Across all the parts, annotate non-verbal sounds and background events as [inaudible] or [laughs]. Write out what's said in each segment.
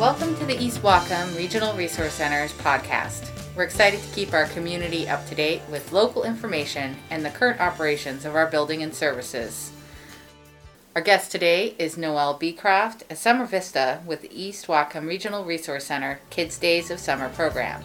the East Whatcom Regional Resource Center's podcast. We're excited to keep our community up to date with local information and the current operations of our building and services. Our guest today is Noelle Beecroft, a Summer Vista with the East Whatcom Regional Resource Center Kids Days of Summer program.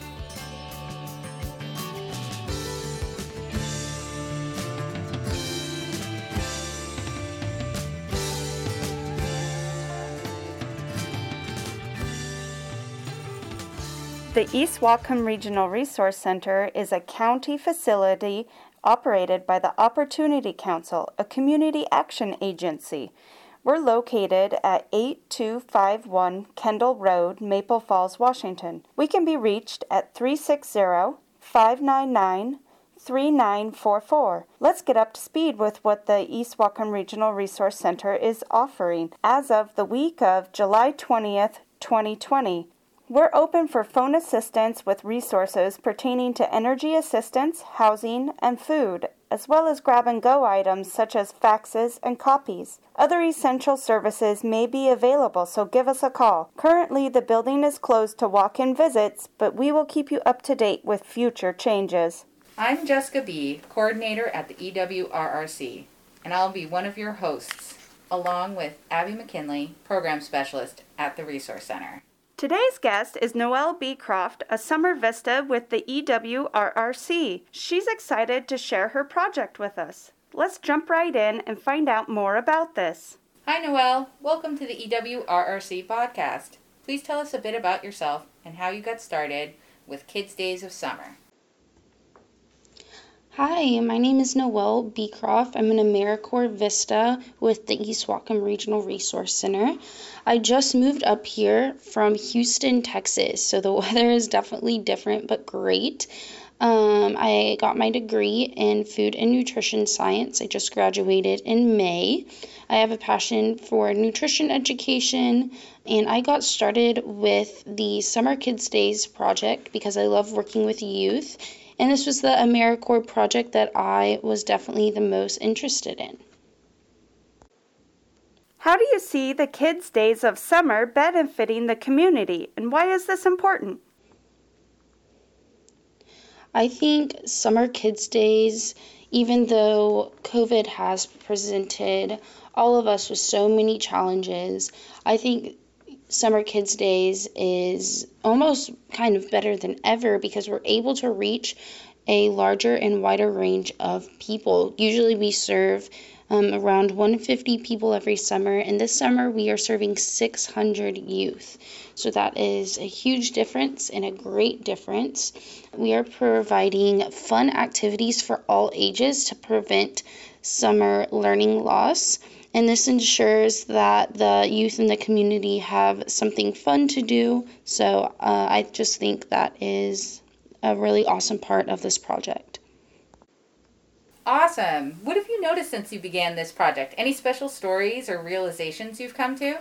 The East Whatcom Regional Resource Center is a county facility operated by the Opportunity Council, a community action agency. We're located at 8251 Kendall Road, Maple Falls, Washington. We can be reached at 360 599 3944. Let's get up to speed with what the East Whatcom Regional Resource Center is offering. As of the week of July 20th, 2020, we're open for phone assistance with resources pertaining to energy assistance, housing, and food, as well as grab and go items such as faxes and copies. Other essential services may be available, so give us a call. Currently, the building is closed to walk in visits, but we will keep you up to date with future changes. I'm Jessica B., coordinator at the EWRRC, and I'll be one of your hosts, along with Abby McKinley, program specialist at the Resource Center. Today's guest is Noelle Beecroft, a summer vista with the EWRRC. She's excited to share her project with us. Let's jump right in and find out more about this. Hi, Noelle. Welcome to the EWRRC podcast. Please tell us a bit about yourself and how you got started with Kids Days of Summer. Hi, my name is Noelle Beecroft. I'm an AmeriCorps Vista with the East Whatcom Regional Resource Center. I just moved up here from Houston, Texas, so the [laughs] weather is definitely different but great. Um, I got my degree in food and nutrition science. I just graduated in May. I have a passion for nutrition education, and I got started with the Summer Kids Days project because I love working with youth and this was the AmeriCorps project that I was definitely the most interested in. How do you see the kids' days of summer benefiting the community, and why is this important? I think Summer Kids Days, even though COVID has presented all of us with so many challenges, I think Summer Kids Days is almost kind of better than ever because we're able to reach a larger and wider range of people. Usually, we serve um, around 150 people every summer, and this summer we are serving 600 youth. So, that is a huge difference and a great difference. We are providing fun activities for all ages to prevent summer learning loss and this ensures that the youth in the community have something fun to do. So uh, I just think that is a really awesome part of this project. Awesome. What have you noticed since you began this project? Any special stories or realizations you've come to?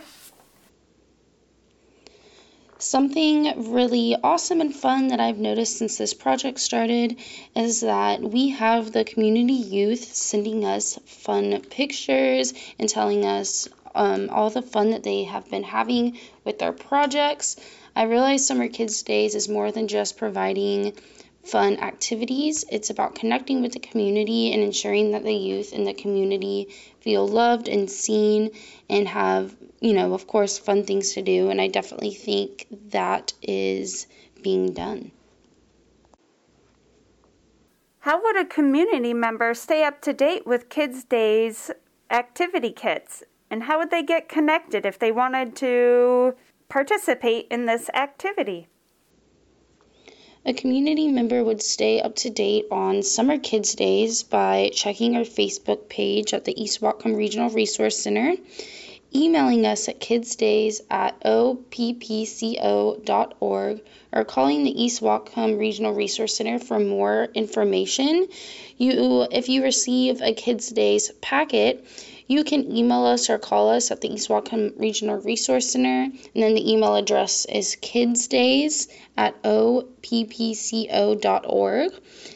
Something really awesome and fun that I've noticed since this project started is that we have the community youth sending us fun pictures and telling us um, all the fun that they have been having with their projects. I realize Summer Kids Days is more than just providing fun activities. It's about connecting with the community and ensuring that the youth in the community feel loved and seen and have, you know, of course, fun things to do. And I definitely think that is being done. How would a community member stay up to date with Kids Days activity kits? And how would they get connected if they wanted to participate in this activity? A community member would stay up to date on Summer Kids Days by checking our Facebook page at the East Whatcom Regional Resource Center, emailing us at kidsdays at oppco.org, or calling the East Whatcom Regional Resource Center for more information. You, if you receive a Kids Days packet, You can email us or call us at the East Whatcom Regional Resource Center, and then the email address is kidsdays at oppco.org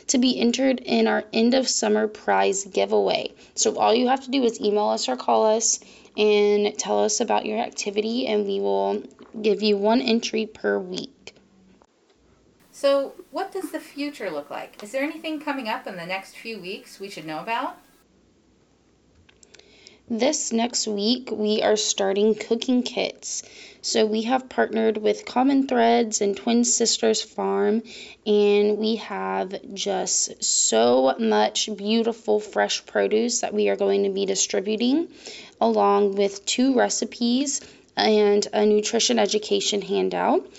to be entered in our end of summer prize giveaway. So all you have to do is email us or call us and tell us about your activity, and we will give you one entry per week. So, what does the future look like? Is there anything coming up in the next few weeks we should know about? This next week, we are starting cooking kits. So, we have partnered with Common Threads and Twin Sisters Farm, and we have just so much beautiful fresh produce that we are going to be distributing, along with two recipes and a nutrition education handout.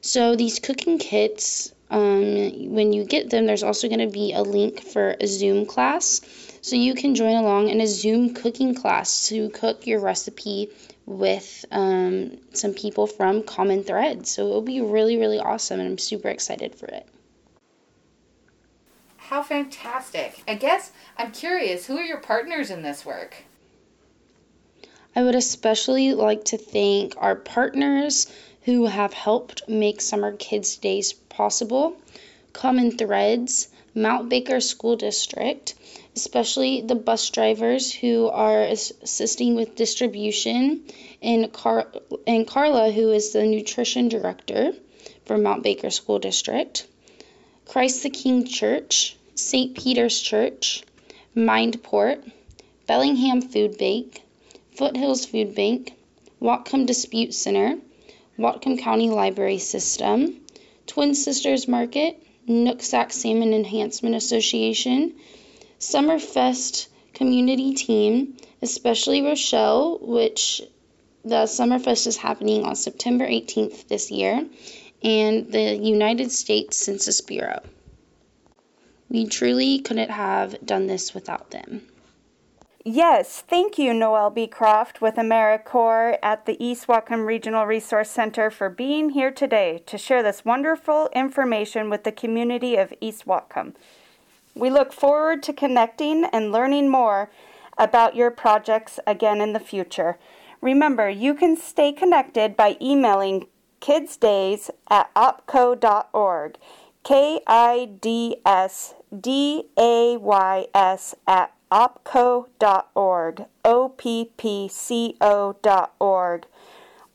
So, these cooking kits, um, when you get them, there's also going to be a link for a Zoom class so you can join along in a Zoom cooking class to cook your recipe with um, some people from Common Thread. So it'll be really, really awesome, and I'm super excited for it. How fantastic! I guess I'm curious who are your partners in this work? I would especially like to thank our partners who have helped make Summer Kids Days possible Common Threads, Mount Baker School District, especially the bus drivers who are assisting with distribution, and, Car- and Carla, who is the nutrition director for Mount Baker School District, Christ the King Church, St. Peter's Church, Mindport, Bellingham Food Bank, Foothills Food Bank, Whatcom Dispute Center, Whatcom County Library System, Twin Sisters Market, Nooksack Salmon Enhancement Association, Summerfest community team, especially Rochelle, which the Summerfest is happening on September 18th this year, and the United States Census Bureau. We truly couldn't have done this without them. Yes, thank you, Noelle Beecroft with AmeriCorps at the East Whatcom Regional Resource Center for being here today to share this wonderful information with the community of East Whatcom. We look forward to connecting and learning more about your projects again in the future. Remember, you can stay connected by emailing kidsdays at oppco.org. K I D S D A Y S at oppco.org. O P P C O.org.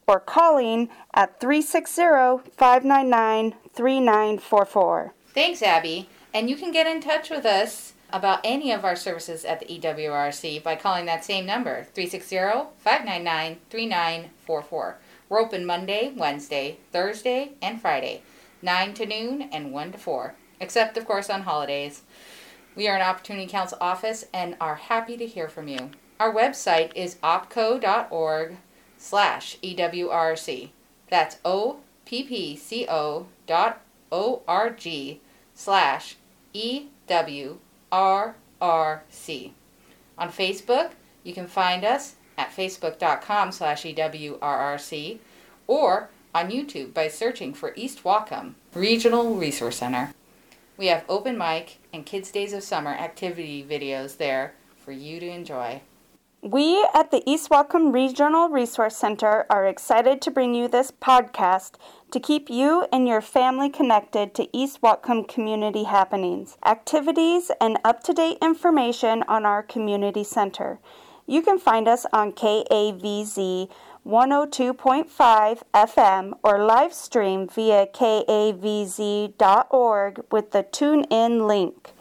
Or calling at 360 599 3944. Thanks, Abby. And you can get in touch with us about any of our services at the EWRC by calling that same number, 360-599-3944. We're open Monday, Wednesday, Thursday, and Friday, 9 to noon and 1 to 4, except, of course, on holidays. We are an Opportunity Council office and are happy to hear from you. Our website is oppco.org slash EWRC. That's O-P-P-C-O dot O-R-G slash EWRRC. On Facebook, you can find us at facebook.com slash EWRRC or on YouTube by searching for East Whatcom Regional Resource Center. We have open mic and Kids Days of Summer activity videos there for you to enjoy. We at the East Whatcom Regional Resource Center are excited to bring you this podcast to keep you and your family connected to East Whatcom community happenings, activities, and up to date information on our community center. You can find us on KAVZ 102.5 FM or live stream via kavz.org with the tune in link.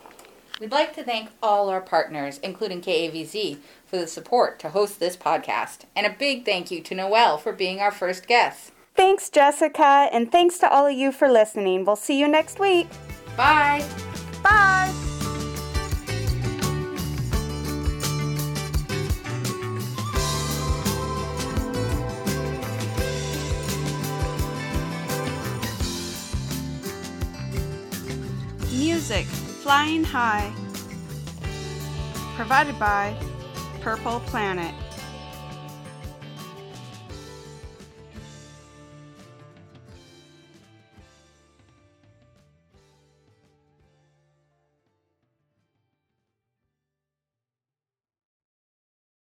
We'd like to thank all our partners, including KAVZ, for the support to host this podcast. And a big thank you to Noelle for being our first guest. Thanks, Jessica, and thanks to all of you for listening. We'll see you next week. Bye. Bye. Music Flying High. Provided by Purple Planet.